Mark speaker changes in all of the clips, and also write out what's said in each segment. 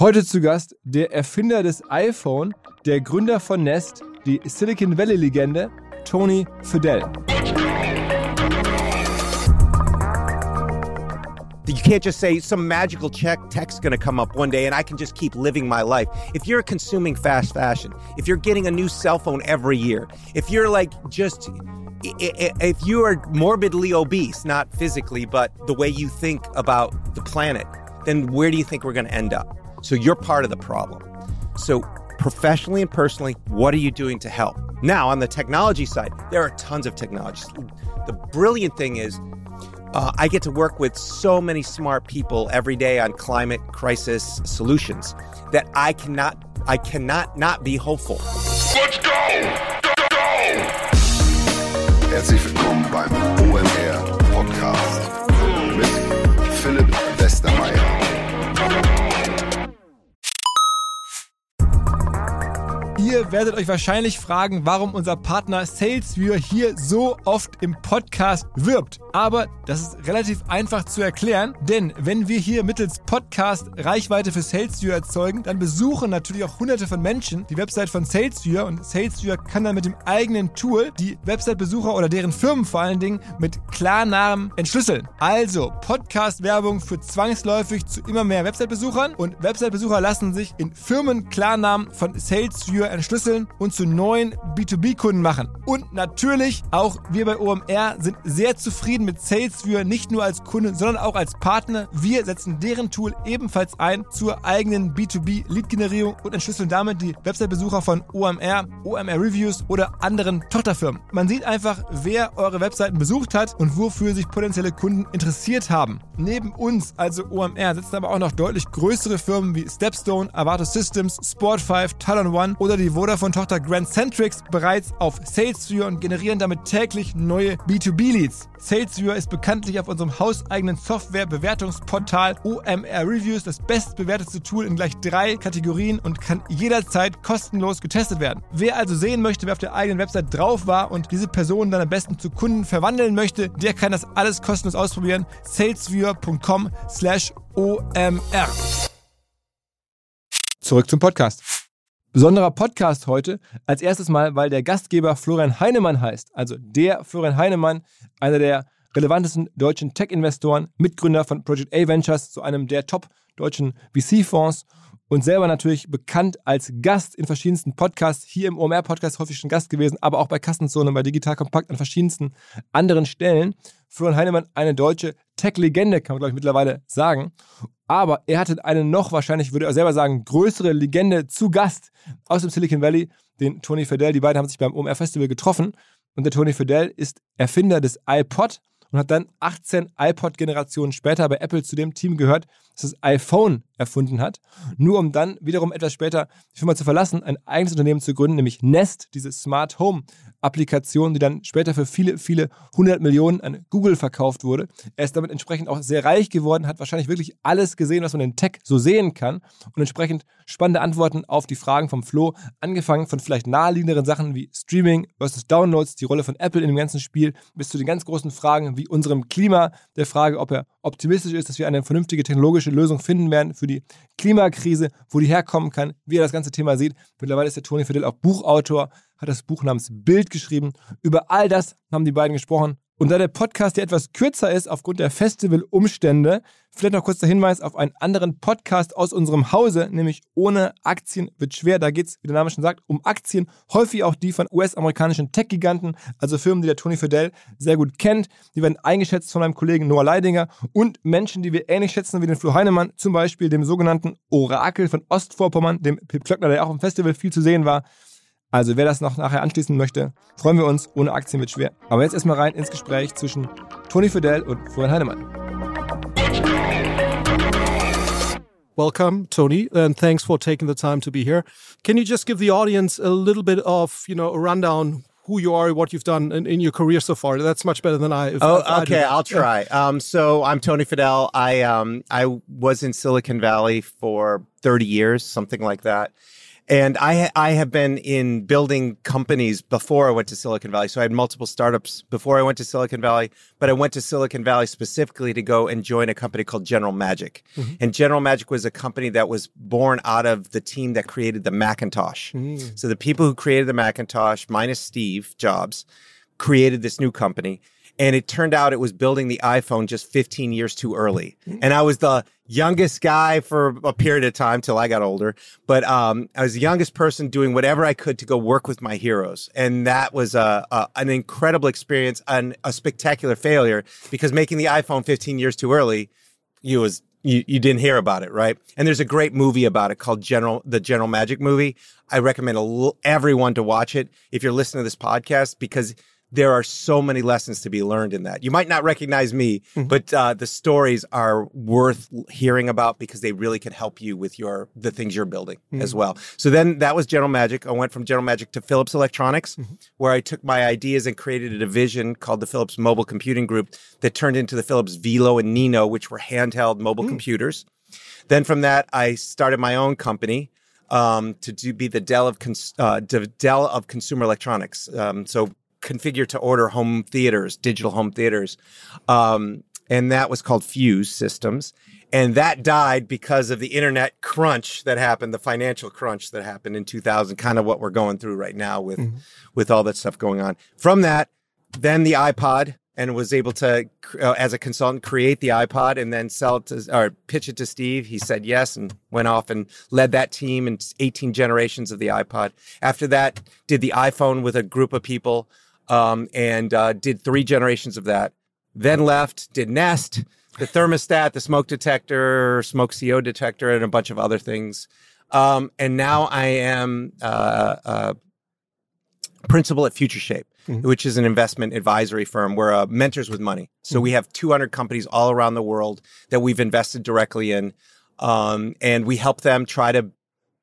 Speaker 1: Heute zu Gast der Erfinder des iPhone, der Gründer von Nest, die Silicon Valley-Legende Tony Fadell.
Speaker 2: You can't just say some magical check text going to come up one day and I can just keep living my life. If you're consuming fast fashion, if you're getting a new cell phone every year, if you're like just if you are morbidly obese, not physically, but the way you think about the planet, then where do you think we're going to end up? So you're part of the problem. So professionally and personally, what are you doing to help? Now, on the technology side, there are tons of technologies. The brilliant thing is, uh, I get to work with so many smart people every day on climate crisis solutions that I cannot, I cannot not be hopeful.
Speaker 3: Let's go! Go, go!
Speaker 4: Herzlich willkommen beim OMR Podcast mit Philipp Westermeyer.
Speaker 1: Ihr werdet euch wahrscheinlich fragen, warum unser Partner SalesViewer hier so oft im Podcast wirbt. Aber das ist relativ einfach zu erklären, denn wenn wir hier mittels Podcast Reichweite für SalesViewer erzeugen, dann besuchen natürlich auch hunderte von Menschen die Website von SalesViewer und SalesViewer kann dann mit dem eigenen Tool die Website-Besucher oder deren Firmen vor allen Dingen mit Klarnamen entschlüsseln. Also Podcast-Werbung führt zwangsläufig zu immer mehr Website-Besuchern und Website-Besucher lassen sich in Firmen Klarnamen von SalesViewer entschlüsseln und zu neuen B2B-Kunden machen. Und natürlich auch wir bei OMR sind sehr zufrieden mit SalesViewer, nicht nur als Kunde, sondern auch als Partner. Wir setzen deren Tool ebenfalls ein zur eigenen B2B-Lead-Generierung und entschlüsseln damit die Website-Besucher von OMR, OMR Reviews oder anderen Tochterfirmen. Man sieht einfach, wer eure Webseiten besucht hat und wofür sich potenzielle Kunden interessiert haben. Neben uns, also OMR, sitzen aber auch noch deutlich größere Firmen wie Stepstone, Avato Systems, Sport5, Talon One oder die Vodafone-Tochter Grand Centrix bereits auf SalesViewer und generieren damit täglich neue B2B-Leads. SalesViewer ist bekanntlich auf unserem hauseigenen Software-Bewertungsportal OMR Reviews das bestbewertete Tool in gleich drei Kategorien und kann jederzeit kostenlos getestet werden. Wer also sehen möchte, wer auf der eigenen Website drauf war und diese Person dann am besten zu Kunden verwandeln möchte, der kann das alles kostenlos ausprobieren. salesviewer.com slash OMR. Zurück zum Podcast. Besonderer Podcast heute. Als erstes mal, weil der Gastgeber Florian Heinemann heißt. Also der Florian Heinemann, einer der relevantesten deutschen Tech-Investoren, Mitgründer von Project A Ventures, zu einem der top deutschen VC-Fonds und selber natürlich bekannt als Gast in verschiedensten Podcasts, hier im OMR-Podcast häufig schon Gast gewesen, aber auch bei Kassenzone, bei Digital Kompakt an verschiedensten anderen Stellen. Florian Heinemann, eine deutsche Tech-Legende, kann man glaube ich mittlerweile sagen. Aber er hatte eine noch wahrscheinlich, würde er selber sagen, größere Legende zu Gast aus dem Silicon Valley, den Tony Fidel. Die beiden haben sich beim OMR Festival getroffen. Und der Tony Fidel ist Erfinder des iPod und hat dann 18 iPod-Generationen später bei Apple zu dem Team gehört, das iPhone erfunden hat. Nur um dann wiederum etwas später die Firma zu verlassen, ein eigenes Unternehmen zu gründen, nämlich Nest, diese Smart Home Applikation, die dann später für viele, viele hundert Millionen an Google verkauft wurde. Er ist damit entsprechend auch sehr reich geworden, hat wahrscheinlich wirklich alles gesehen, was man in Tech so sehen kann und entsprechend spannende Antworten auf die Fragen vom Flo, angefangen von vielleicht naheliegenderen Sachen wie Streaming versus Downloads, die Rolle von Apple in dem ganzen Spiel, bis zu den ganz großen Fragen wie unserem Klima, der Frage, ob er optimistisch ist, dass wir eine vernünftige technologische Lösung finden werden für die Klimakrise, wo die herkommen kann, wie er das ganze Thema sieht. Mittlerweile ist der Tony Fidel auch Buchautor, hat das Buch namens Bild geschrieben. Über all das haben die beiden gesprochen. Und da der Podcast ja etwas kürzer ist aufgrund der Festivalumstände, vielleicht noch kurz der Hinweis auf einen anderen Podcast aus unserem Hause, nämlich Ohne Aktien wird schwer. Da geht es, wie der Name schon sagt, um Aktien, häufig auch die von US-amerikanischen Tech-Giganten, also Firmen, die der Tony Fidel sehr gut kennt. Die werden eingeschätzt von meinem Kollegen Noah Leidinger und Menschen, die wir ähnlich schätzen wie den Flo Heinemann, zum Beispiel dem sogenannten Orakel von Ostvorpommern, dem Pip Klöckner, der auch im Festival viel zu sehen war. Also wer das noch nachher anschließen möchte, freuen wir uns. Ohne Aktien wird schwer. Aber jetzt erstmal rein ins Gespräch zwischen Tony Fidel und Florian Heinemann.
Speaker 5: Welcome, Tony, and thanks for taking the time to be here. Can you just give the audience a little bit of, you know, a rundown who you are, what you've done in, in your career so far? That's much better than I.
Speaker 2: Oh,
Speaker 5: I
Speaker 2: okay, I'll try. Um, so I'm Tony Fidel. I um, I was in Silicon Valley for 30 years, something like that. And I I have been in building companies before I went to Silicon Valley. So I had multiple startups before I went to Silicon Valley, but I went to Silicon Valley specifically to go and join a company called General Magic. Mm-hmm. And General Magic was a company that was born out of the team that created the Macintosh. Mm. So the people who created the Macintosh, minus Steve Jobs, created this new company. And it turned out it was building the iPhone just 15 years too early. And I was the youngest guy for a period of time till I got older. But um, I was the youngest person doing whatever I could to go work with my heroes. And that was a, a, an incredible experience and a spectacular failure because making the iPhone 15 years too early, you was you, you didn't hear about it, right? And there's a great movie about it called General the General Magic movie. I recommend a l- everyone to watch it if you're listening to this podcast because there are so many lessons to be learned in that. You might not recognize me, but uh, the stories are worth hearing about because they really can help you with your the things you're building as well. So then that was General Magic. I went from General Magic to Philips Electronics, where I took my ideas and created a division called the Philips Mobile Computing Group that turned into the Philips Velo and Nino, which were handheld mobile computers. Then from that, I started my own company um, to do, be the Dell of cons- uh, Dell of consumer electronics. Um, so configure to order home theaters, digital home theaters, um, and that was called Fuse Systems. And that died because of the internet crunch that happened, the financial crunch that happened in 2000, kind of what we're going through right now with with all that stuff going on. From that, then the iPod and was able to, uh, as a consultant, create the iPod and then sell it to, or pitch it to Steve. He said yes and went off and led that team in 18 generations of the iPod. After that, did the iPhone with a group of people um, and uh, did three generations of that. Then left, did Nest, the thermostat, the smoke detector, smoke CO detector, and a bunch of other things. Um, and now I am uh, uh, principal at Future Shape, which is an investment advisory firm. We're uh, mentors with money. So we have 200 companies all around the world that we've invested directly in. Um, and we help them try to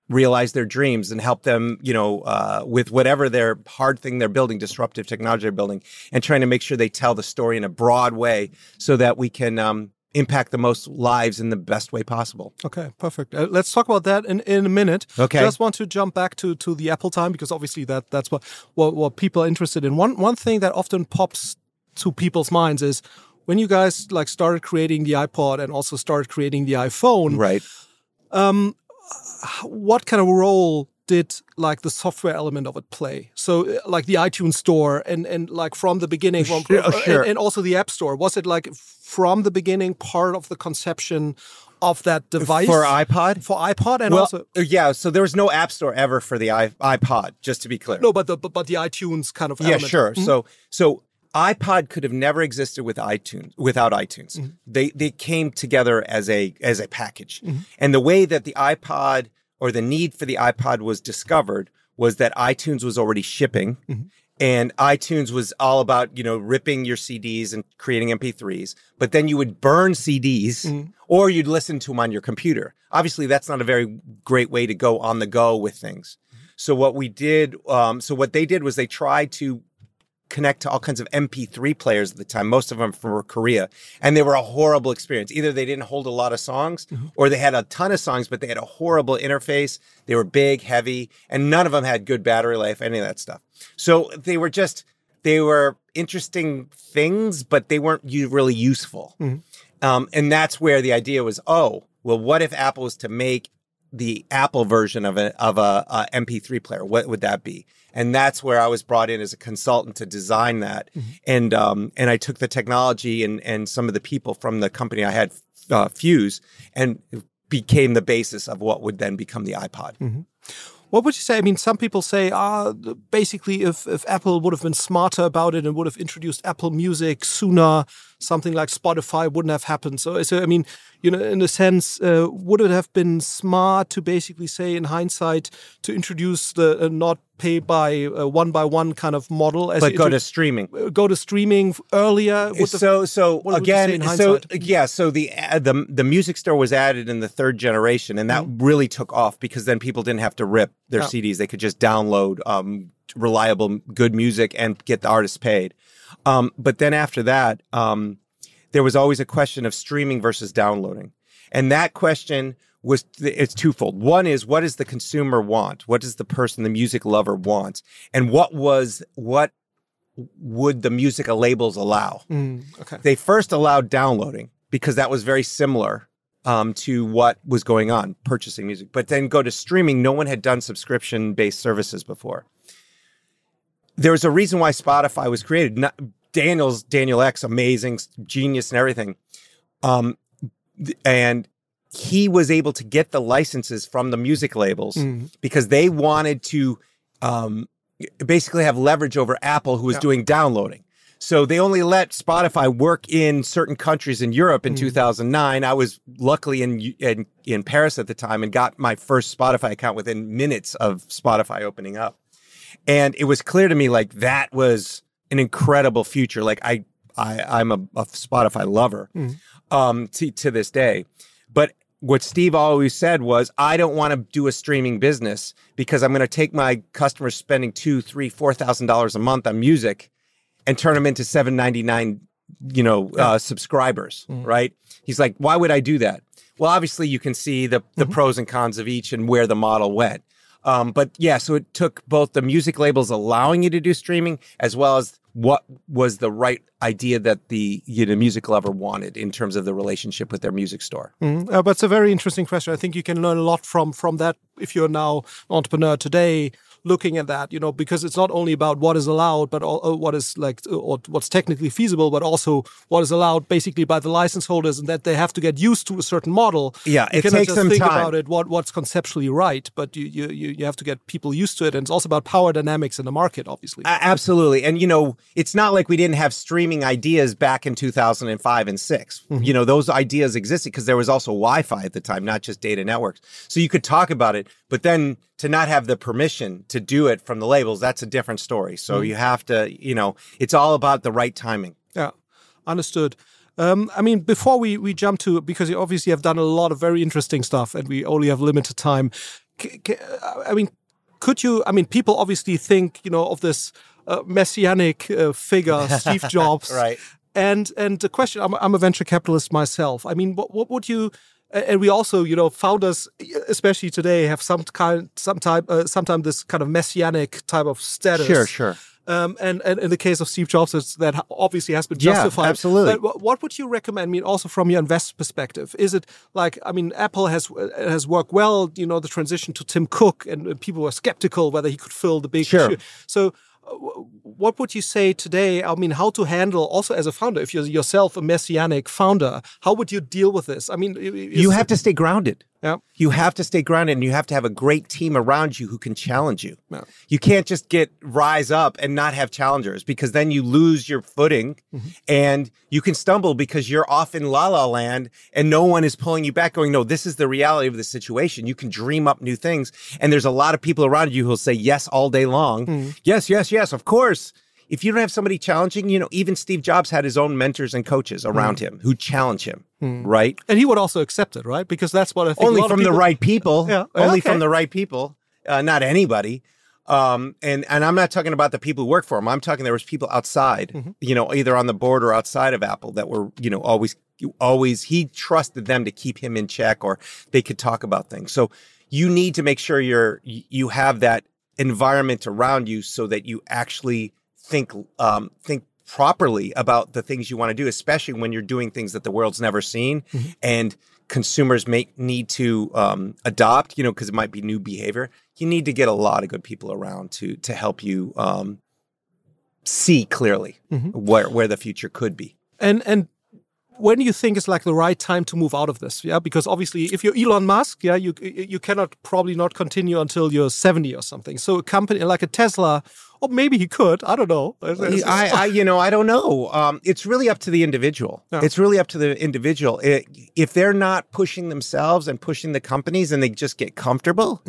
Speaker 2: realize their dreams and help them, you know, uh, with whatever their hard thing they're building, disruptive technology they're building, and trying to make sure they tell the story in a broad way so that we can um, impact the most lives in the best way possible.
Speaker 5: Okay, perfect. Uh, let's talk about that in, in a minute.
Speaker 2: Okay.
Speaker 5: Just want to jump back to, to the Apple time because obviously that that's what, what what people are interested in. One one thing that often pops to people's minds is when you guys like started creating the iPod and also started creating the iPhone.
Speaker 2: Right.
Speaker 5: What kind of role did like the software element of it play? So uh, like the iTunes store and and like from the beginning, from,
Speaker 2: Sure,
Speaker 5: uh,
Speaker 2: sure.
Speaker 5: And, and also the App Store. Was it like from the beginning part of the conception of that device
Speaker 2: For iPod?
Speaker 5: For iPod and
Speaker 2: well,
Speaker 5: also
Speaker 2: yeah. So there was no app store ever for the iPod, just to be clear.
Speaker 5: no, but the but, the iTunes kind of
Speaker 2: yeah,
Speaker 5: element.
Speaker 2: sure. So so iPod could have never existed with iTunes without iTunes. Mm-hmm. They they came together as a as a package. Mm-hmm. And the way that the iPod or the need for the iPod was discovered was that iTunes was already shipping mm-hmm. and iTunes was all about, you know, ripping your CDs and creating MP3s, but then you would burn CDs or you'd listen to them on your computer. Obviously, that's not a very great way to go on the go with things. So what we did, um, so what they did was they tried to connect to all kinds of MP3 players at the time, most of them from Korea, and they were a horrible experience. Either they didn't hold a lot of songs, or they had a ton of songs, but they had a horrible interface. They were big, heavy, and none of them had good battery life, any of that stuff. So they were just they were interesting things, but they weren't really useful. Um, and that's where the idea was, oh, well, what if Apple was to make the Apple version of a of a, a MP3 player? What would that be? And that's where I was brought in as a consultant to design that. And um, and I took the technology and and some of the people from the company I had, uh, Fuse, and became the basis of what would then become the iPod.
Speaker 5: What would you say? I mean, some people say, ah, basically, if, if Apple would have been smarter about it and would have introduced Apple Music sooner, something like Spotify wouldn't have happened. So, so I mean, you know, in a sense, uh, would it have been smart to basically say, in hindsight, to introduce the uh, not pay by uh, one by one kind of model as
Speaker 2: But go to streaming.
Speaker 5: uh, go to streaming earlier? The-
Speaker 2: so so
Speaker 5: what would say
Speaker 2: again
Speaker 5: in
Speaker 2: so yeah so the uh, the the music store was added in the third generation and that
Speaker 5: Mm-hmm.
Speaker 2: really took off because then people didn't have to rip their
Speaker 5: Yeah.
Speaker 2: CDs they could just download um reliable good music and get the artists paid um but then after that um there was always a question of streaming versus downloading and that question was it's twofold. One is what does the consumer want? What does the person, the music lover want? And what was what would the music labels allow?
Speaker 5: Mm, okay.
Speaker 2: They first allowed downloading because that was very similar um, to what was going on, purchasing music. But then go to streaming. No one had done subscription based services before. There was a reason why Spotify was created. Not, Daniel's Daniel Ek's, amazing genius and everything. Um, and he was able to get the licenses from the music labels
Speaker 5: Mm.
Speaker 2: because they wanted to um, basically have leverage over Apple, who was
Speaker 5: Yeah.
Speaker 2: doing downloading. So they only let Spotify work in certain countries in Europe in
Speaker 5: Mm.
Speaker 2: 2009. I was luckily in, in in Paris at the time and got my first Spotify account within minutes of Spotify opening up. And it was clear to me like that was an incredible future. Like I I I'm a, a Spotify lover
Speaker 5: Mm.
Speaker 2: um to, to this day. But what Steve always said was, I don't want to do a streaming business because I'm going to take my customers spending two, three, four thousand dollars a month on music and turn them into seven ninety nine, you know, uh, subscribers. Right? He's like, why would I do that? Well, obviously, you can see the the pros and cons of each and where the model went. Um, but yeah, so it took both the music labels allowing you to do streaming as well as what was the right idea that the you know, music lover wanted in terms of the relationship with their music store.
Speaker 5: Mm, uh, but it's a very interesting question. I think you can learn a lot from from that if you're now an entrepreneur today looking at that, you know, because it's not only about what is allowed, but all, uh, what is like uh, or what's technically feasible, but also what is allowed basically by the license holders, and that they have to get used to a certain model.
Speaker 2: Yeah,
Speaker 5: you
Speaker 2: it
Speaker 5: cannot
Speaker 2: takes
Speaker 5: just
Speaker 2: them
Speaker 5: think
Speaker 2: time.
Speaker 5: about it what what's conceptually right, but you, you you have to get people used to it, and it's also about power dynamics in the market, obviously.
Speaker 2: A- absolutely. And, you know, it's not like we didn't have streaming ideas back in 2005 and 6. You know, those ideas existed because there was also Wi Fi at the time, not just data networks. So you could talk about it, but then to not have the permission to do it from the labels, that's a different story. So you have to, you know, it's all about the right timing.
Speaker 5: Yeah, understood. Um, I mean, before we, we jump to because you obviously have done a lot of very interesting stuff, and we only have limited time. C- c- I mean, could you? I mean, people obviously think you know of this uh, messianic uh, figure, Steve Jobs,
Speaker 2: Right.
Speaker 5: And and the question, I'm, I'm a venture capitalist myself. I mean, what what would you? And we also, you know, founders, especially today, have some kind, some type, uh, sometimes this kind of messianic type of status.
Speaker 2: Sure, sure.
Speaker 5: Um, and, and in the case of Steve Jobs, it's, that obviously has been justified.
Speaker 2: Yeah, absolutely.
Speaker 5: But wh- what would you recommend? I mean, also from your investor perspective, is it like I mean, Apple has uh, has worked well. You know, the transition to Tim Cook, and uh, people were skeptical whether he could fill the big
Speaker 2: Sure.
Speaker 5: shoe. So. Wh- What would you say today? I mean, how to handle also as a founder, if you're yourself a messianic founder, how would you deal with this? I mean,
Speaker 2: You have to stay grounded.
Speaker 5: Yeah.
Speaker 2: You have to stay grounded and you have to have a great team around you who can challenge you.
Speaker 5: Yeah.
Speaker 2: You can't just get rise up and not have challengers because then you lose your footing
Speaker 5: Mm-hmm.
Speaker 2: and you can stumble because you're off in la la land and no one is pulling you back going, no, this is the reality of the situation. You can dream up new things. And there's a lot of people around you who'll say yes all day long.
Speaker 5: Mm-hmm.
Speaker 2: Yes, yes, yes, of course. If you don't have somebody challenging, you know, even Steve Jobs had his own mentors and coaches around
Speaker 5: Mm-hmm.
Speaker 2: him who challenge him, right?
Speaker 5: and he would also accept it, right? Because that's what I think.
Speaker 2: only from the right people.
Speaker 5: Yeah.
Speaker 2: Only
Speaker 5: Okay.
Speaker 2: from the right people. Uh, not anybody. Um, and and I'm not talking about the people who work for him. I'm talking there was people outside,
Speaker 5: Mm-hmm.
Speaker 2: you know, either on the board or outside of Apple that were, you know, always always he trusted them to keep him in check or they could talk about things. So you need to make sure you're you have that environment around you so that you actually think um, think properly about the things you want to do, especially when you're doing things that the world's never seen and consumers may need to um, adopt. You know, because it might be new behavior. You need to get a lot of good people around to to help you um, see clearly where where the future could be.
Speaker 5: And and when do you think is like the right time to move out of this? Yeah, because obviously, if you're Elon Musk, yeah, you you cannot probably not continue until you're 70 or something. So a company like a Tesla, or maybe he could, I don't know.
Speaker 2: I, I, you know, I don't know. Um, it's really up to the individual.
Speaker 5: Yeah.
Speaker 2: It's really up to the individual. It, if they're not pushing themselves and pushing the companies, and they just get comfortable,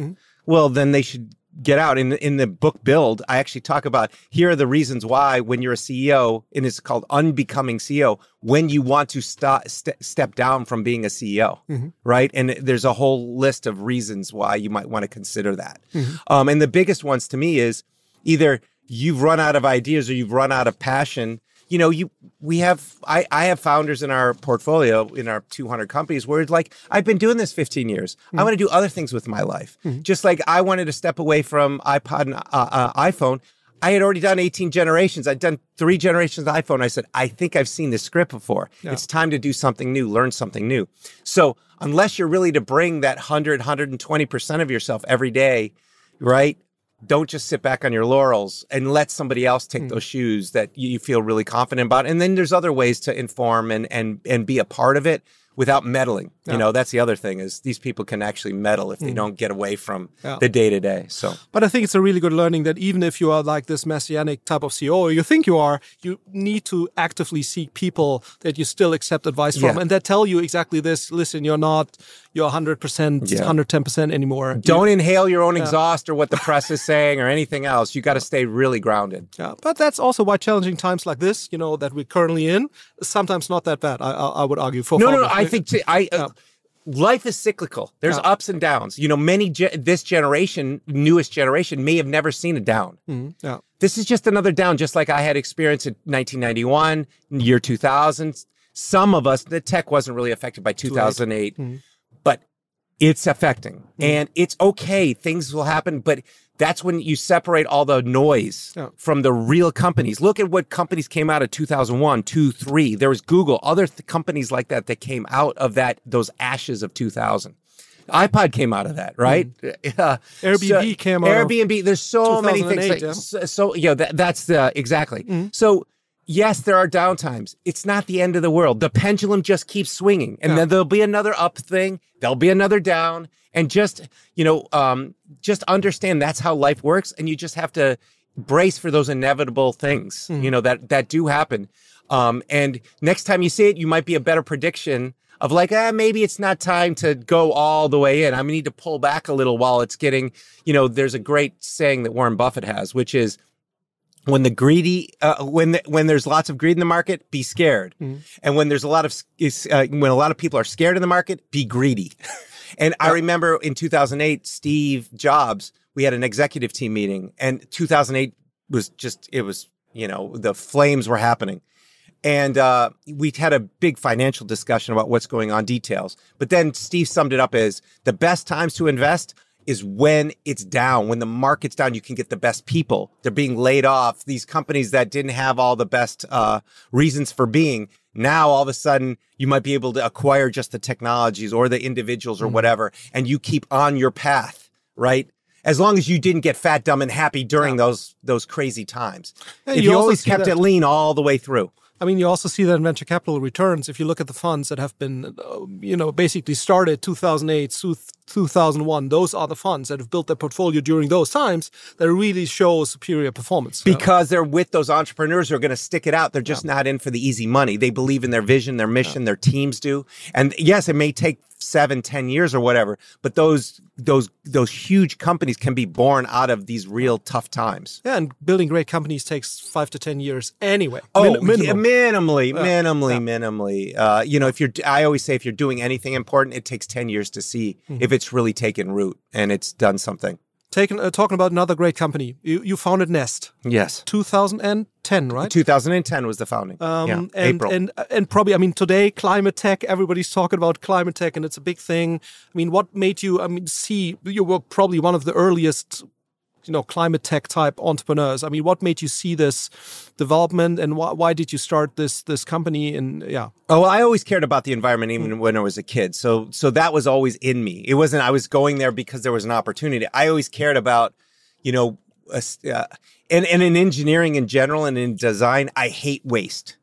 Speaker 2: well, then they should get out. In in the book Build, I actually talk about here are the reasons why when you're a CEO, and it's called unbecoming CEO, when you want to stop st- step down from being a CEO, right? And there's a whole list of reasons why you might want to consider that. Um, and the biggest ones to me is either you've run out of ideas or you've run out of passion you know, you we have I I have founders in our portfolio in our 200 companies where it's like I've been doing this 15 years. I want to do other things with my life. Just like I wanted to step away from iPod and uh, uh, iPhone. I had already done 18 generations. I'd done three generations of iPhone. I said, I think I've seen this script before. It's time to do something new, learn something new. So, unless you're really to bring that 100, 120% of yourself every day, right? Don't just sit back on your laurels and let somebody else take hmm. those shoes that you feel really confident about. And then there's other ways to inform and and and be a part of it without meddling. You know, that's the other thing is these people can actually meddle if they mm. don't get away from
Speaker 5: Yeah.
Speaker 2: the day to day. So
Speaker 5: But I think it's a really good learning that even if you are like this messianic type of CEO, or you think you are, you need to actively seek people that you still accept advice from
Speaker 2: Yeah.
Speaker 5: and that tell you exactly this. Listen, you're not you're 100%, 110% anymore.
Speaker 2: Don't inhale your own exhaust or what the press is saying or anything else. You got to stay really grounded.
Speaker 5: Yeah, but that's also why challenging times like this, you know, that we're currently in, is sometimes not that bad. I, I, I would argue for
Speaker 2: No, no, no. I think t- I. Uh, Life is cyclical. There's
Speaker 5: Yeah.
Speaker 2: ups and downs. You know, many ge- this generation, newest generation, may have never seen a down.
Speaker 5: Mhm, yeah.
Speaker 2: This is just another down, just like I had experience in 1991, year 2000. Some of us, the tech wasn't really affected by 2008,
Speaker 5: Mhm.
Speaker 2: It's affecting,
Speaker 5: Mm-hmm.
Speaker 2: and it's okay. Things will happen, but that's when you separate all the noise
Speaker 5: Yeah.
Speaker 2: from the real companies. Look at what companies came out of 2001, 2, 3. There was Google, other th- companies like that that came out of that those ashes of 2000. iPod came out of that, right? Uh,
Speaker 5: Airbnb
Speaker 2: so-
Speaker 5: came out
Speaker 2: Airbnb. There's so many things. like-
Speaker 5: yeah.
Speaker 2: so, so yeah, that, that's the exactly.
Speaker 5: Mm-hmm.
Speaker 2: So yes, there are downtimes. It's not the end of the world. The pendulum just keeps swinging, and then there'll be another up thing. There'll be another down, and just you know, um, just understand that's how life works, and you just have to brace for those inevitable things.
Speaker 5: Mm-hmm.
Speaker 2: You know that that do happen. Um, and next time you see it, you might be a better prediction of like, ah, maybe it's not time to go all the way in. I need to pull back a little while it's getting, you know, there's a great saying that Warren Buffett has, which is when the greedy, uh, when the, when there's lots of greed in the market, be scared, and when there's a lot of uh, when a lot of people are scared in the market, be greedy. and I remember in 2008, Steve Jobs, we had an executive team meeting, and 2008 was just it was you know the flames were happening. And uh, we had a big financial discussion about what's going on details. But then steve summed it up as the best times to invest is when it's down when the market's down you can get the best people. They're being laid off. These companies that didn't have all the best uh, reasons for being now all of a sudden you might be able to acquire just the technologies or the individuals or whatever and you keep on your path right? As long as you didn't get fat dumb and happy during those those crazy times.
Speaker 5: Yeah,
Speaker 2: if
Speaker 5: you
Speaker 2: you, always kept it lean all the way through.
Speaker 5: I mean, you also see that in venture capital returns. If you look at the funds that have been, uh, you know, basically started 2008, two- 2001, those are the funds that have built their portfolio during those times that really show superior performance.
Speaker 2: because they're with those entrepreneurs who are going to stick it out. They're just not in for the easy money. They believe in their vision, their mission, their teams do. And yes, it may take seven, ten years or whatever, but those those those huge companies can be born out of these real tough times.
Speaker 5: yeah, and building great companies takes five to 10 years anyway.
Speaker 2: Oh,
Speaker 5: Min-
Speaker 2: yeah,
Speaker 5: minimum.
Speaker 2: minimally, minimally, minimally. Uh, you know, if you're, I always say, if you're doing anything important, it takes ten years to see
Speaker 5: Mm-hmm.
Speaker 2: if it's really taken root and it's done something.
Speaker 5: Taking, uh, talking about another great company, you, you founded Nest,
Speaker 2: Yes,
Speaker 5: 2010, right?
Speaker 2: 2010 was the founding.
Speaker 5: Um,
Speaker 2: yeah,
Speaker 5: and,
Speaker 2: April.
Speaker 5: and and probably, I mean, today climate tech, everybody's talking about climate tech, and it's a big thing. I mean, what made you? I mean, see, you were probably one of the earliest, you know, climate tech type entrepreneurs. I mean, what made you see this development, and why, why did you start this this company? And yeah,
Speaker 2: Oh, I always cared about the environment even when I was a kid. So so that was always in me. It wasn't I was going there because there was an opportunity. I always cared about, you know, uh, and, and in engineering in general and in design, I hate waste.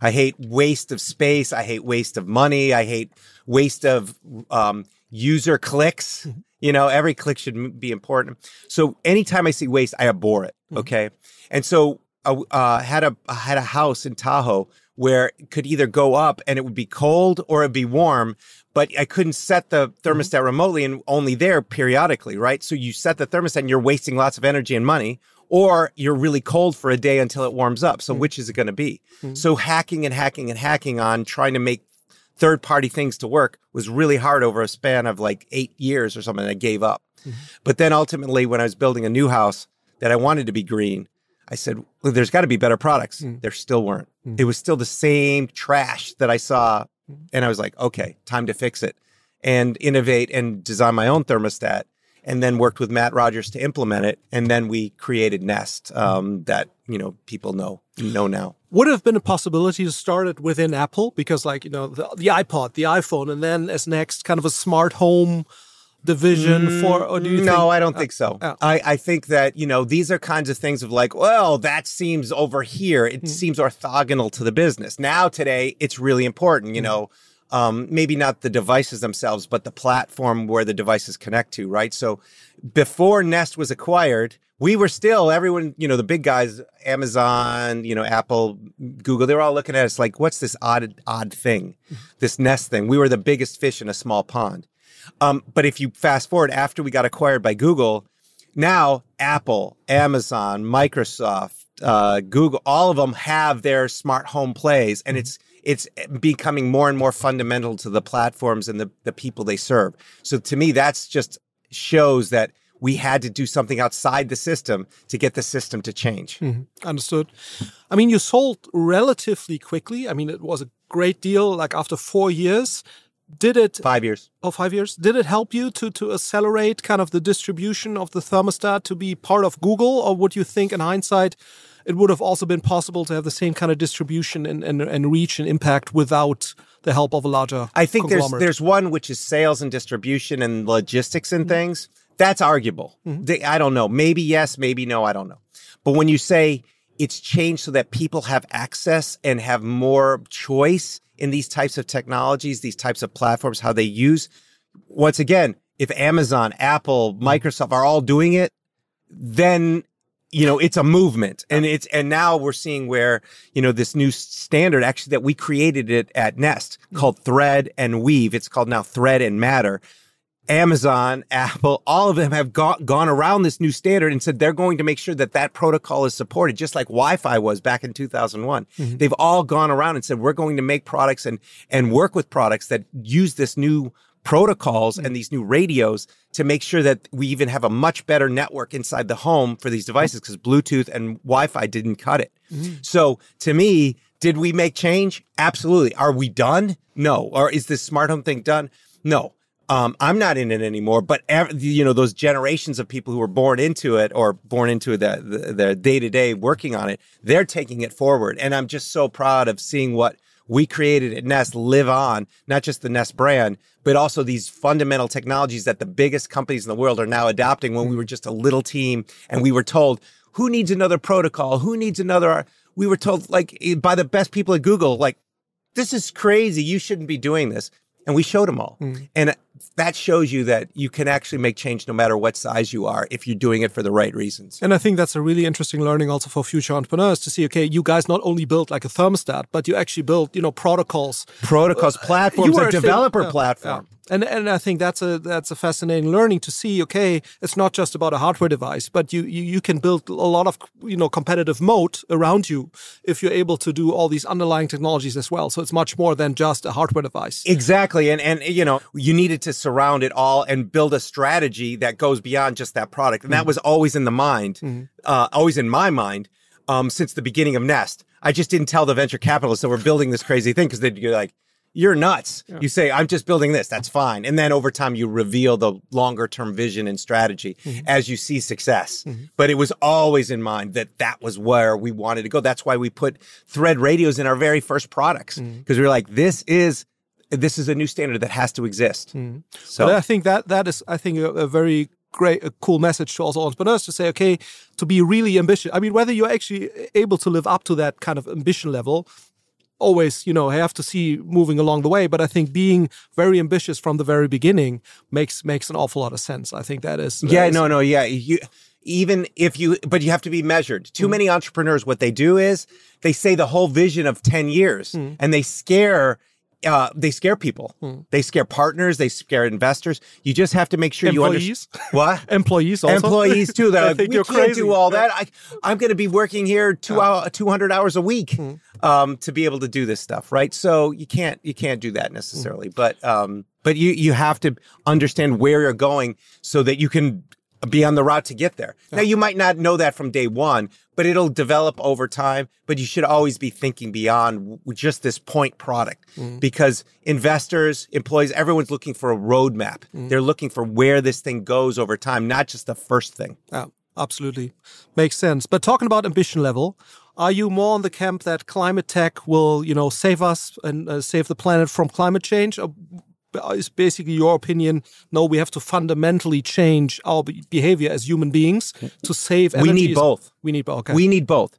Speaker 2: I hate waste of space. I hate waste of money. I hate waste of um, user clicks. You know, every click should be important. So anytime I see waste, I abhor it. Mm-hmm. Okay, and so I uh, had a I had a house in Tahoe where it could either go up and it would be cold or it'd be warm, but I couldn't set the mm-hmm. thermostat remotely and only there periodically, right? So you set the thermostat and you're wasting lots of energy and money, or you're really cold for a day until it warms up. So mm. which is it going to be? Mm-hmm. So hacking and hacking and hacking on trying to make third party things to work was really hard over a span of like eight years or something. I gave up. Mm-hmm. But then ultimately, when I was building a new house that I wanted to be green, I said, well, there's got to be better products. Mm. There still weren't. Mm. It was still the same trash that I saw. Mm. And I was like, okay, time to fix it and innovate and design my own thermostat. And then worked with Matt Rogers to implement it. And then we created Nest um, that, you know, people know know now.
Speaker 5: Would have been a possibility to start it within Apple because, like you know, the, the iPod, the iPhone, and then as next kind of a smart home division for? Or do you
Speaker 2: Mm, no,
Speaker 5: think,
Speaker 2: I don't think so.
Speaker 5: oh.
Speaker 2: I, I think that, you know, these are kinds of things of like, well, that seems over here. It
Speaker 5: Hmm.
Speaker 2: seems orthogonal to the business. Now, today, it's really important, you know, um, maybe not the devices themselves, but the platform where the devices connect to, right? So before Nest was acquired, we were still everyone, you know, the big guys, Amazon, you know, Apple, Google, they were all looking at us like, what's this odd, odd thing, this Nest thing? We were the biggest fish in a small pond. Um, but if you fast forward after we got acquired by Google, now Apple, Amazon, Microsoft, uh, Google, all of them have their smart home plays, and it's it's eh, becoming more and more fundamental to the platforms and the the people they serve. So to me, that's just shows that we had to do something outside the system to get the system to change. Mm-hmm.
Speaker 5: Understood. I mean, you sold relatively quickly. I mean, it was a great deal. Like after four years, did it?
Speaker 2: Five years.
Speaker 5: Oh, five years. Did it help you to to accelerate kind of the distribution of the thermostat to be part of Google, or would you think, in hindsight, it would have also been possible to have the same kind of distribution and and, and reach and impact without the help of a larger?
Speaker 2: I think there's there's one which is sales and distribution and logistics and mm-hmm. things. That's arguable. Mm-hmm. They- I don't know. Maybe yes, maybe no. I don't know. But when you say it's changed so that people have access and have more choice in these types of technologies, these types of platforms, how they use. Once again, if Amazon, Apple, mm-hmm. Microsoft are all doing it, then you know it's a movement. And it's and now we're seeing where you know this new standard actually that we created it at nest mm-hmm. called thread and weave. It's called now thread and matter amazon apple all of them have gone, gone around this new standard and said they're going to make sure that that protocol is supported just like wi-fi was back in 2001 mm-hmm. they've all gone around and said we're going to make products and and work with products that use this new protocols and mm-hmm. these new radios to make sure that we even have a much better network inside the home for these mm-hmm. devices because Bluetooth and Wi-Fi didn't cut it. So to me, did we make change? Absolutely. Are we done? No. Or is this smart home thing done? No. Um, I'm not in it anymore, but ev- you know those generations of people who were born into it or born into the the- day to day working on it, they're taking it forward, and I'm just so proud of seeing what we created at Nest live on, not just the Nest brand, but also these fundamental technologies that the biggest companies in the world are now adopting when we were just a little team and we were told, who needs another protocol? Who needs another? We were told, like, by the best people at Google, like, this is crazy. You shouldn't be doing this. And we showed them all. And that shows you that you can actually make change no matter what size you are if you're doing it for the right reasons.
Speaker 5: And I think that's a really interesting learning also for future entrepreneurs to see, okay, you guys not only built like a thermostat, but you actually built, you know, protocols.
Speaker 2: Protocols, uh, platforms,
Speaker 5: You
Speaker 2: a
Speaker 5: thing-
Speaker 2: developer platform.
Speaker 5: yeah. And and I think that's a that's a fascinating learning to see. Okay, it's not just about a hardware device, but you you, you can build a lot of you know competitive moat around you if you're able to do all these underlying technologies as well. So it's much more than just a hardware device.
Speaker 2: Exactly. And and you know, you needed to surround it all and build a strategy that goes beyond just that product. And that mm-hmm. was always in the mind, mm-hmm. uh, always in my mind, um, since the beginning of Nest. I just didn't tell the venture capitalists that we're building this crazy thing because they'd be like, you're nuts. You say, I'm just building this. That's fine. And then over time, you reveal the longer term vision and strategy mm-hmm. as you see success. But it was always in mind that that was where we wanted to go. That's why we put thread radios in our very first products because we were like, this is. This is a new standard that has to exist. Hmm. So
Speaker 5: But I think that that is, I think, a, a very great, a cool message to also entrepreneurs to say, okay, to be really ambitious. I mean, whether you're actually able to live up to that kind of ambition level, always, you know, have to see moving along the way. But I think being very ambitious from the very beginning makes makes an awful lot of sense. I think that is. that
Speaker 2: Yeah,
Speaker 5: is-
Speaker 2: no, no, yeah. You even if you, but you have to be measured. Too hmm. many entrepreneurs, what they do is they say the whole vision of ten years, hmm. and they scare. Uh, they scare people. They scare partners. They scare investors. You just have to make sure you
Speaker 5: Employees.
Speaker 2: understand what
Speaker 5: Employees also.
Speaker 2: employees too. They're
Speaker 5: I
Speaker 2: like, we
Speaker 5: you're
Speaker 2: can't
Speaker 5: crazy.
Speaker 2: do all that. I, I'm going to be working here two hour, 200 hours a week
Speaker 5: Hmm.
Speaker 2: um, to be able to do this stuff, right? So you can't you can't do that necessarily, but um, but you you have to understand where you're going so that you can be on the route to get there. Now you might not know that from day one, but it'll develop over time. But you should always be thinking beyond w- just this point product because investors, employees, everyone's looking for a roadmap. They're looking for where this thing goes over time, not just the first thing.
Speaker 5: Yeah, absolutely. Makes sense. But talking about ambition level, are you more on the camp that climate tech will, you know, save us and uh, save the planet from climate change? Or Uh, is basically your opinion, no, we have to fundamentally change our behavior as human beings to save
Speaker 2: We need both.
Speaker 5: We need both. Okay.
Speaker 2: We need both.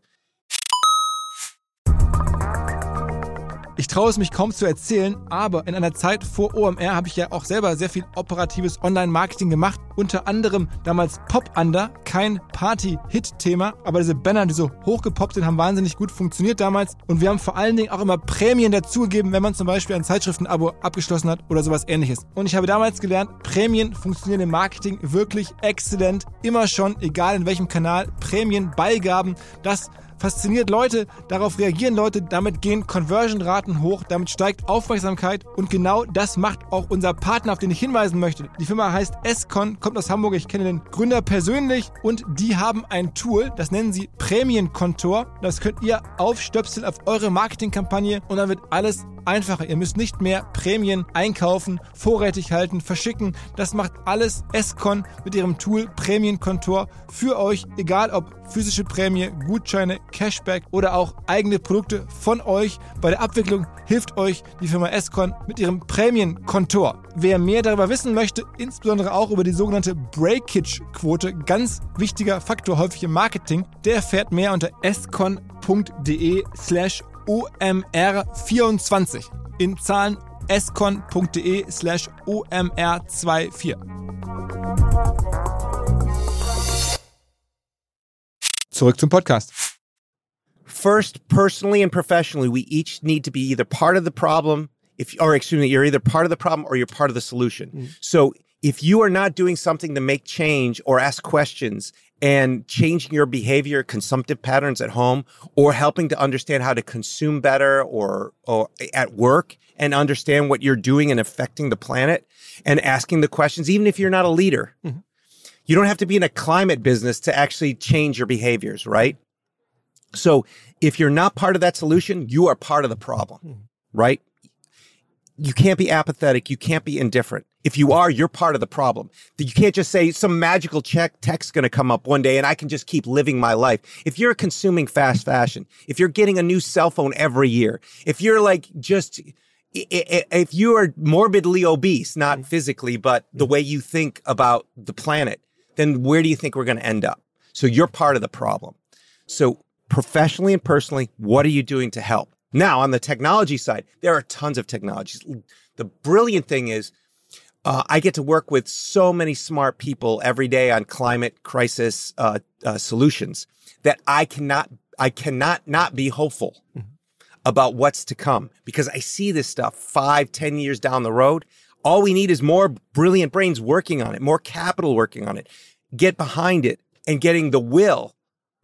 Speaker 1: Ich traue es mich kaum zu erzählen, aber in einer Zeit vor OMR habe ich ja auch selber sehr viel operatives Online-Marketing gemacht. Unter anderem damals Pop Under, kein Party-Hit-Thema, aber diese Banner, die so hochgepoppt sind, haben wahnsinnig gut funktioniert damals. Und wir haben vor allen Dingen auch immer Prämien dazugegeben, wenn man zum Beispiel ein Zeitschriftenabo abgeschlossen hat oder sowas ähnliches. Und ich habe damals gelernt, Prämien funktionieren im Marketing wirklich exzellent. Immer schon, egal in welchem Kanal, Prämien, Beigaben, das fasziniert Leute, darauf reagieren Leute, damit gehen Conversion-Raten hoch, damit steigt Aufmerksamkeit und genau das macht auch unser Partner, auf den ich hinweisen möchte. Die Firma heißt Escon, kommt aus Hamburg, ich kenne den Gründer persönlich und die haben ein Tool, das nennen sie Prämienkontor. Das könnt ihr aufstöpseln auf eure Marketingkampagne und dann wird alles einfacher. Ihr müsst nicht mehr Prämien einkaufen, vorrätig halten, verschicken. Das macht alles Escon mit ihrem Tool Prämienkontor für euch, egal ob physische Prämie, Gutscheine, Cashback oder auch eigene Produkte von euch. Bei der Abwicklung hilft euch die Firma Escon mit ihrem Prämienkontor. Wer mehr darüber wissen möchte, insbesondere auch über die sogenannte Breakage-Quote, ganz wichtiger Faktor häufig im Marketing, der erfährt mehr unter escon.de slash OMR24. In Zahlen escon.de slash OMR24. Zurück zum Podcast.
Speaker 2: First, personally and professionally, we each need to be either part of the problem, if or excuse me, you're either part of the problem or you're part of the solution. Mm. So if you are not doing something to make change or ask questions and changing your behavior, consumptive patterns at home, or helping to understand how to consume better or or at work and understand what you're doing and affecting the planet and asking the questions, even if you're not a leader. Mm-hmm. You don't have to be in a climate business to actually change your behaviors, right? So if you're not part of that solution, you are part of the problem, mm-hmm. right? You can't be apathetic. You can't be indifferent. If you are, you're part of the problem. You can't just say some magical check text going to come up one day and I can just keep living my life. If you're consuming fast fashion, if you're getting a new cell phone every year, if you're like just if you are morbidly obese, not physically, but the way you think about the planet, then where do you think we're going to end up? So you're part of the problem. So professionally and personally, what are you doing to help? Now, on the technology side, there are tons of technologies. The brilliant thing is, uh, I get to work with so many smart people every day on climate crisis uh, uh, solutions that I cannot, I cannot not be hopeful about what's to come because I see this stuff five, ten years down the road. All we need is more brilliant brains working on it, more capital working on it, get behind it and getting the will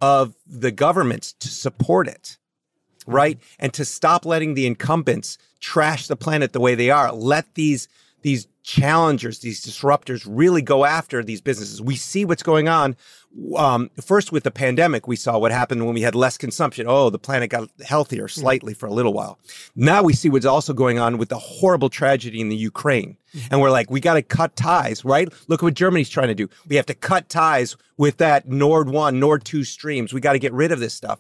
Speaker 2: of the governments to support it, right? And to stop letting the incumbents trash the planet the way they are. Let these these challengers, these disruptors, really go after these businesses. We see what's going on. Um, first, with the pandemic, we saw what happened when we had less consumption. Oh, the planet got healthier slightly for a little while. Now we see what's also going on with the horrible tragedy in the Ukraine. And we're like, we got to cut ties, right? Look at what Germany's trying to do. We have to cut ties with that Nord 1, Nord 2 streams. We got to get rid of this stuff.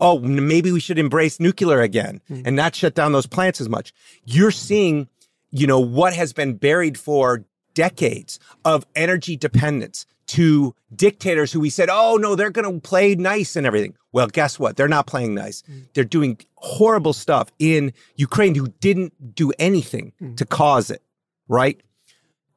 Speaker 2: Oh, maybe we should embrace nuclear again mm. and not shut down those plants as much. You're mm. seeing, you know, what has been buried for decades of energy dependence to dictators who we said, oh, no, they're going to play nice and everything. Well, guess what? They're not playing nice. Mm. They're doing horrible stuff in Ukraine who didn't do anything to cause it, right?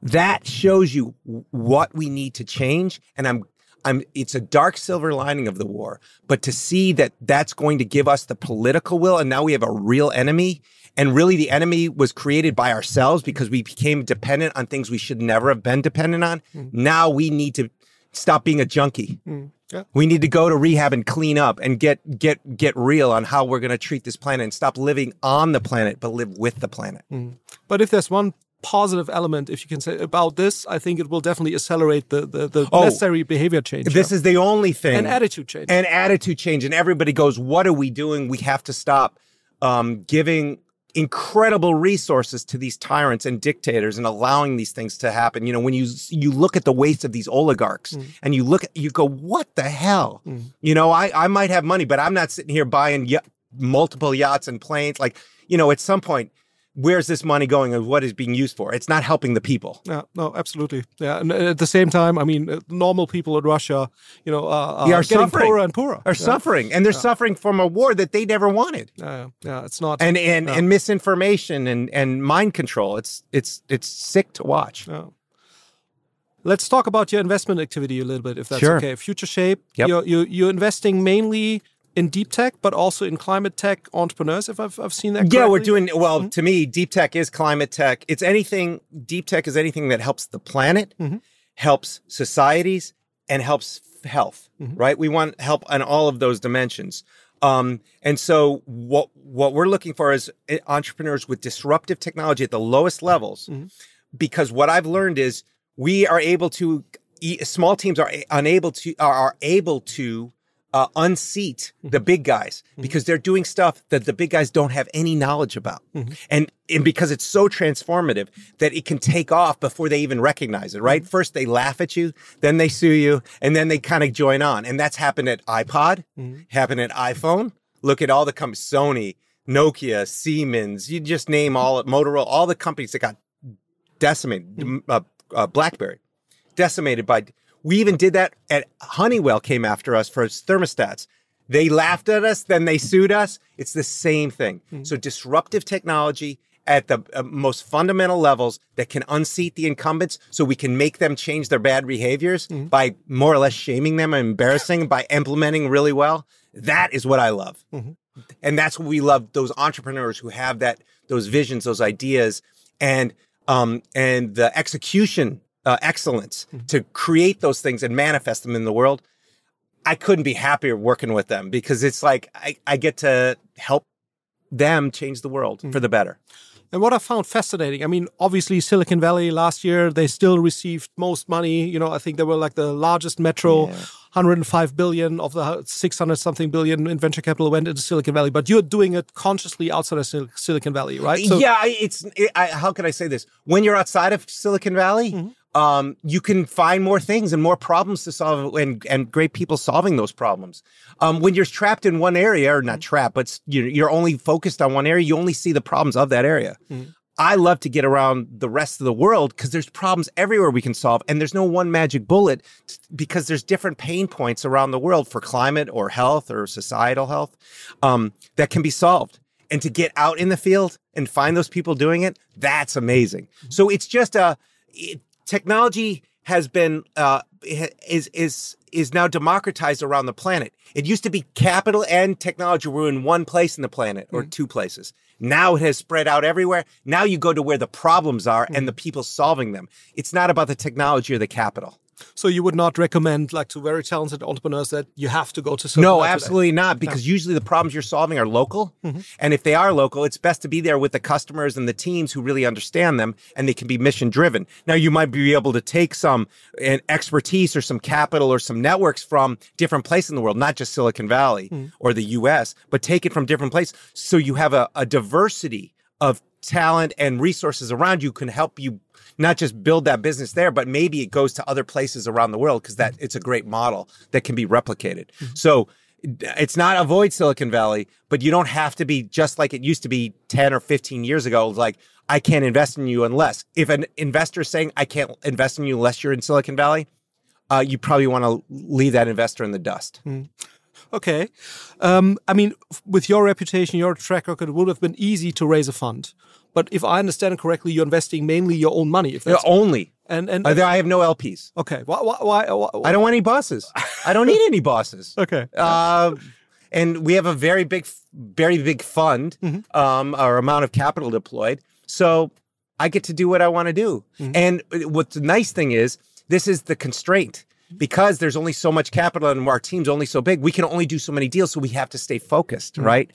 Speaker 2: that shows you what we need to change and i'm i'm it's a dark silver lining of the war but to see that that's going to give us the political will and now we have a real enemy and really the enemy was created by ourselves because we became dependent on things we should never have been dependent on hmm. now we need to stop being a junkie. Hmm.
Speaker 5: Yeah.
Speaker 2: we need to go to rehab and clean up and get get get real on how we're going to treat this planet and stop living on the planet but live with the planet. Hmm.
Speaker 5: But if there's one positive element, if you can say about this, I think it will definitely accelerate the the, the
Speaker 2: Oh,
Speaker 5: necessary behavior change.
Speaker 2: This
Speaker 5: yeah.
Speaker 2: is the only thing.
Speaker 5: an attitude change.
Speaker 2: and attitude change and everybody goes what are we doing we have to stop um, giving incredible resources to these tyrants and dictators and allowing these things to happen you know when you you look at the waste of these oligarchs and you look at you go what the hell you know i i might have money but i'm not sitting here buying y- multiple yachts and planes like you know at some point where's this money going and what is being used for it's not helping the people
Speaker 5: Yeah, no, absolutely. Yeah, and at the same time, I mean, uh, normal people in Russia, you know, uh, are
Speaker 2: They are
Speaker 5: getting
Speaker 2: suffering.
Speaker 5: poorer and poorer.
Speaker 2: are
Speaker 5: yeah.
Speaker 2: suffering and they're suffering from a war that they never wanted
Speaker 5: Yeah, yeah, it's not.
Speaker 2: and and,
Speaker 5: Yeah.
Speaker 2: and misinformation and and mind control. It's it's it's sick to watch.
Speaker 5: Yeah. Let's talk about your investment activity a little bit, if that's
Speaker 2: Sure.
Speaker 5: okay. Future Shape,
Speaker 2: Yep.
Speaker 5: you're, you're, you're investing mainly in deep tech, but also in climate tech entrepreneurs, if I've, I've seen that
Speaker 2: Yeah, we're doing well. To me, deep tech is climate tech. It's anything. Deep tech is anything that helps the planet, helps societies, and helps health. Right? We want help on all of those dimensions. Um, and so, what what we're looking for is eh, entrepreneurs with disruptive technology at the lowest levels, because what I've learned is we are able to. Small teams are unable to are able to uh, unseat the big guys because they're doing stuff that the big guys don't have any knowledge about. And, and because it's so transformative that it can take off before they even recognize it, right? First, they laugh at you, then they sue you, and then they kind of join on. And that's happened at iPod, happened at iPhone. Look at all the companies, Sony, Nokia, Siemens, you just name all, Motorola, all the companies that got decimated, uh, uh, BlackBerry decimated by. We even did that at Honeywell came after us for its thermostats. They laughed at us, then they sued us. It's the same thing. So disruptive technology at the uh, most fundamental levels that can unseat the incumbents so we can make them change their bad behaviors by more or less shaming them and embarrassing by implementing really well. That is what I love. And that's what we love those entrepreneurs who have that those visions, those ideas and um and the execution uh, excellence mm-hmm. to create those things and manifest them in the world. I couldn't be happier working with them because it's like I, I get to help them change the world for mm-hmm. the better.
Speaker 5: And what I found fascinating, I mean, obviously Silicon Valley last year they still received most money. You know, I think they were like the largest metro, 105 billion of the 600 something billion in venture capital went into Silicon Valley. But you're doing it consciously outside of Sil- Silicon Valley, right?
Speaker 2: yeah, it's it, I, how can I say this? When you're outside of Silicon Valley, mm-hmm. Um, you can find more things and more problems to solve, and and great people solving those problems. Um, when you're trapped in one area, or not trapped, but you're, you're only focused on one area, you only see the problems of that area. I love to get around the rest of the world because there's problems everywhere we can solve, and there's no one magic bullet because there's different pain points around the world for climate or health or societal health um, that can be solved. And to get out in the field and find those people doing it, that's amazing. So it's just a it, technology has been uh, is is is now democratized around the planet. It used to be capital and technology were in one place in the planet or two places. Now it has spread out everywhere. Now you go to where the problems are and the people solving them. It's not about the technology or the capital.
Speaker 5: So you would not recommend like to very talented entrepreneurs that you have to go to Silicon
Speaker 2: No,
Speaker 5: Valley today?
Speaker 2: absolutely not. Because usually the problems you're solving are local.
Speaker 5: Mm-hmm.
Speaker 2: And if they are local, it's best to be there with the customers and the teams who really understand them and they can be mission driven. Now, you might be able to take some uh, expertise or some capital or some networks from different places in the world, not just Silicon Valley
Speaker 5: Mm-hmm.
Speaker 2: or the US, but take it from different places. So you have a, a diversity of talent and resources around you can help you not just build that business there, but maybe it goes to other places around the world because that it's a great model that can be replicated. So it's not avoid Silicon Valley, but you don't have to be just like it used to be 10 or 15 years ago. Like, I can't invest in you unless if an investor is saying I can't invest in you unless you're in Silicon Valley, uh, you probably want to leave that investor in the dust.
Speaker 5: Okay. Um, I mean, with your reputation, your track record, it would have been easy to raise a fund. But if I understand it correctly, you're investing mainly your own money. If
Speaker 2: Uh,
Speaker 5: that's,
Speaker 2: only.
Speaker 5: and and
Speaker 2: Uh, I have no LPs.
Speaker 5: okay, why why, why, why
Speaker 2: I don't want any bosses. I don't need any bosses.
Speaker 5: Okay.
Speaker 2: Uh, and we have a very big, very big fund,
Speaker 5: Mm-hmm.
Speaker 2: um, or amount of capital deployed. So I get to do what I want to do.
Speaker 5: Mm-hmm.
Speaker 2: And what the nice thing is, this is the constraint because there's only so much capital and our team's only so big. We can only do so many deals, so we have to stay focused,
Speaker 5: Mm-hmm.
Speaker 2: right?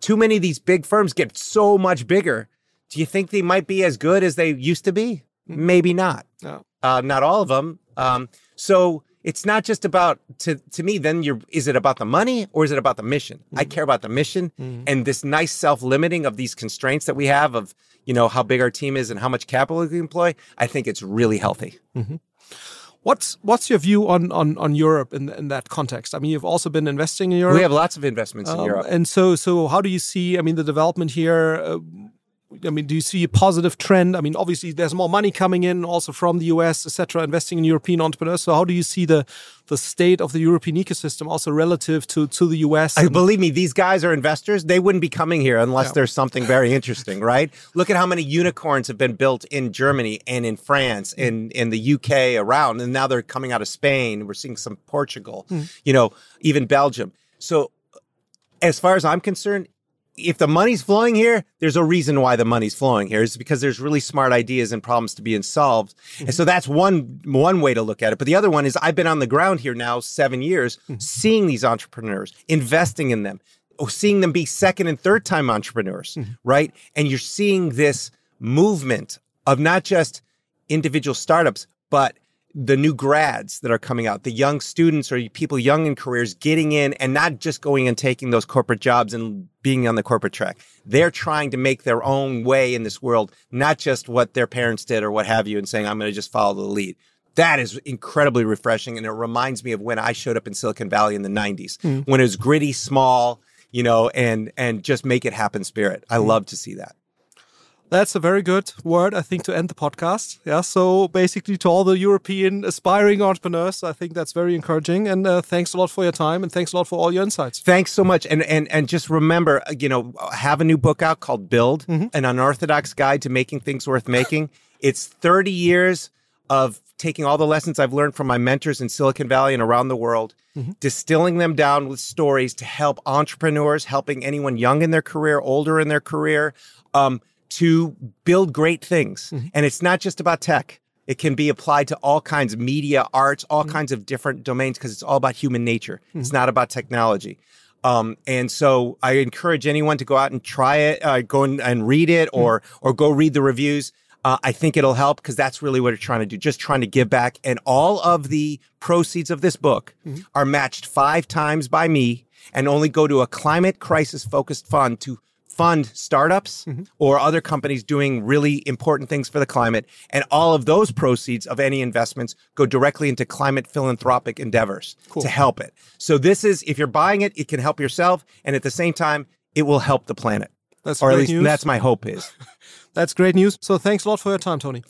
Speaker 2: Too many of these big firms get so much bigger Do you think they might be as good as they used to be? Maybe not.
Speaker 5: No.
Speaker 2: Uh, not all of them. Um, so it's not just about to to me. Then you're is it about the money or is it about the mission? I care about the mission and this nice self limiting of these constraints that we have of you know how big our team is and how much capital we employ. I think it's really healthy.
Speaker 5: What's what's your view on on on Europe in in that context? I mean, you've also been investing in Europe.
Speaker 2: We have lots of investments in
Speaker 5: Um,
Speaker 2: Europe.
Speaker 5: And so, so how do you see? I mean, the development here. Uh, I mean, do you see a positive trend? I mean, obviously, there's more money coming in, also from the US, etc., investing in European entrepreneurs. So, how do you see the the state of the European ecosystem, also relative to to the US?
Speaker 2: I believe me, these guys are investors. They wouldn't be coming here unless there's something very interesting, right? Look at how many unicorns have been built in Germany and in France mm. and in the UK around, and now they're coming out of Spain. We're seeing some Portugal, mm. you know, even Belgium. So, as far as I'm concerned, if the money's flowing here, there's a reason why the money's flowing here. It's because there's really smart ideas and problems to be solved. And so mm-hmm. that's one one way to look at it. But the other one is I've been on the ground here now seven years, mm-hmm. seeing these entrepreneurs, investing in them, oh, seeing them be second and third time entrepreneurs, mm-hmm. right? And you're seeing this movement of not just individual startups, but the new grads that are coming out, the young students or people young in careers getting in and not just going and taking those corporate jobs and being on the corporate track. They're trying to make their own way in this world, not just what their parents did or what have you, and saying, I'm going to just follow the lead. That is incredibly refreshing. And it reminds me of when I showed up in Silicon Valley in the 90s, hmm. when it was gritty, small, you know, and and just make it happen spirit. I hmm. love to see that.
Speaker 5: That's a very good word, I think, to end the podcast. Yeah. So basically, to all the European aspiring entrepreneurs, I think that's very encouraging. And uh, thanks a lot for your time, and thanks a lot for all your insights.
Speaker 2: Thanks so much. And and and just remember, uh, you know, have a new book out called Build, an unorthodox guide to making things worth making. It's 30 years of taking all the lessons I've learned from my mentors in Silicon Valley and around the world, distilling them down with stories to help entrepreneurs, helping anyone young in their career, older in their career, um, to build great things. And it's not just about tech. It can be applied to all kinds of media, arts, all kinds of different domains because it's all about human nature. It's not about technology. Um, and so I encourage anyone to go out and try it, uh, go and, read it, or or go read the reviews. Uh, I think it'll help because that's really what we're trying to do. Just trying to give back, and all of the proceeds of this book are matched five times by me, and only go to a climate crisis focused fund to fund startups mm-hmm. or other companies doing really important things for the climate. And all of those proceeds of any investments go directly into climate philanthropic endeavors to help it. So this is, if you're buying it, it can help yourself. And at the same time, it will help the planet.
Speaker 5: That's
Speaker 2: or at least
Speaker 5: news.
Speaker 2: that's my hope is.
Speaker 5: That's great news. So thanks a lot for your time, Tony.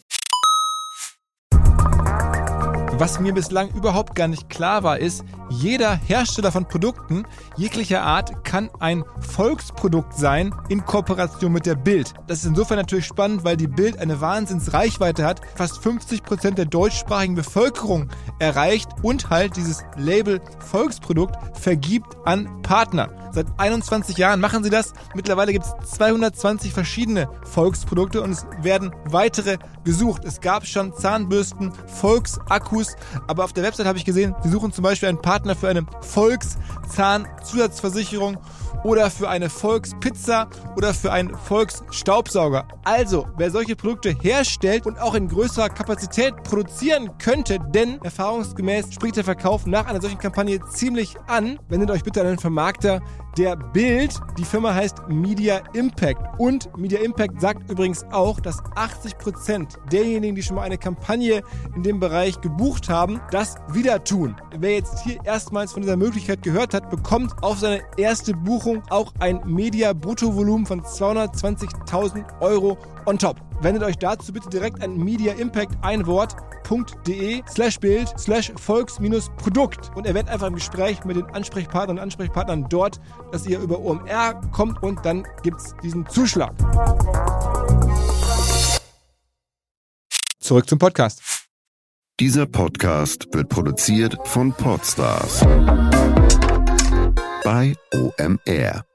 Speaker 1: Was mir bislang überhaupt gar nicht klar war, ist, jeder Hersteller von Produkten jeglicher Art kann ein Volksprodukt sein in Kooperation mit der Bild. Das ist insofern natürlich spannend, weil die Bild eine Wahnsinnsreichweite hat, fast 50 Prozent der deutschsprachigen Bevölkerung erreicht und halt dieses Label Volksprodukt vergibt an Partner. Seit 21 Jahren machen sie das. Mittlerweile gibt es 220 verschiedene Volksprodukte und es werden weitere gesucht. Es gab schon Zahnbürsten, Volksakkus, aber auf der Website habe ich gesehen, sie suchen zum Beispiel einen Partner für eine Volkszahnzusatzversicherung oder für eine Volkspizza oder für einen Volksstaubsauger. Also, wer solche Produkte herstellt und auch in größerer Kapazität produzieren könnte, denn erfahrungsgemäß spricht der Verkauf nach einer solchen Kampagne ziemlich an, wendet euch bitte an einen Vermarkter der Bild. Die Firma heißt Media Impact. Und Media Impact sagt übrigens auch, dass 80% derjenigen, die schon mal eine Kampagne in dem Bereich gebucht haben, das wieder tun. Wer jetzt hier erstmals von dieser Möglichkeit gehört hat, bekommt auf seine erste Buchung auch ein Media-Bruttovolumen von 220.000 Euro on top. Wendet euch dazu bitte direkt an Media Impact ein Wort.de slash Bild slash Volks-Produkt und erwähnt einfach im Gespräch mit den Ansprechpartnern und Ansprechpartnern dort, dass ihr über OMR kommt und dann gibt's diesen Zuschlag. Zurück zum Podcast.
Speaker 4: Dieser Podcast wird produziert von Podstars bei OMR.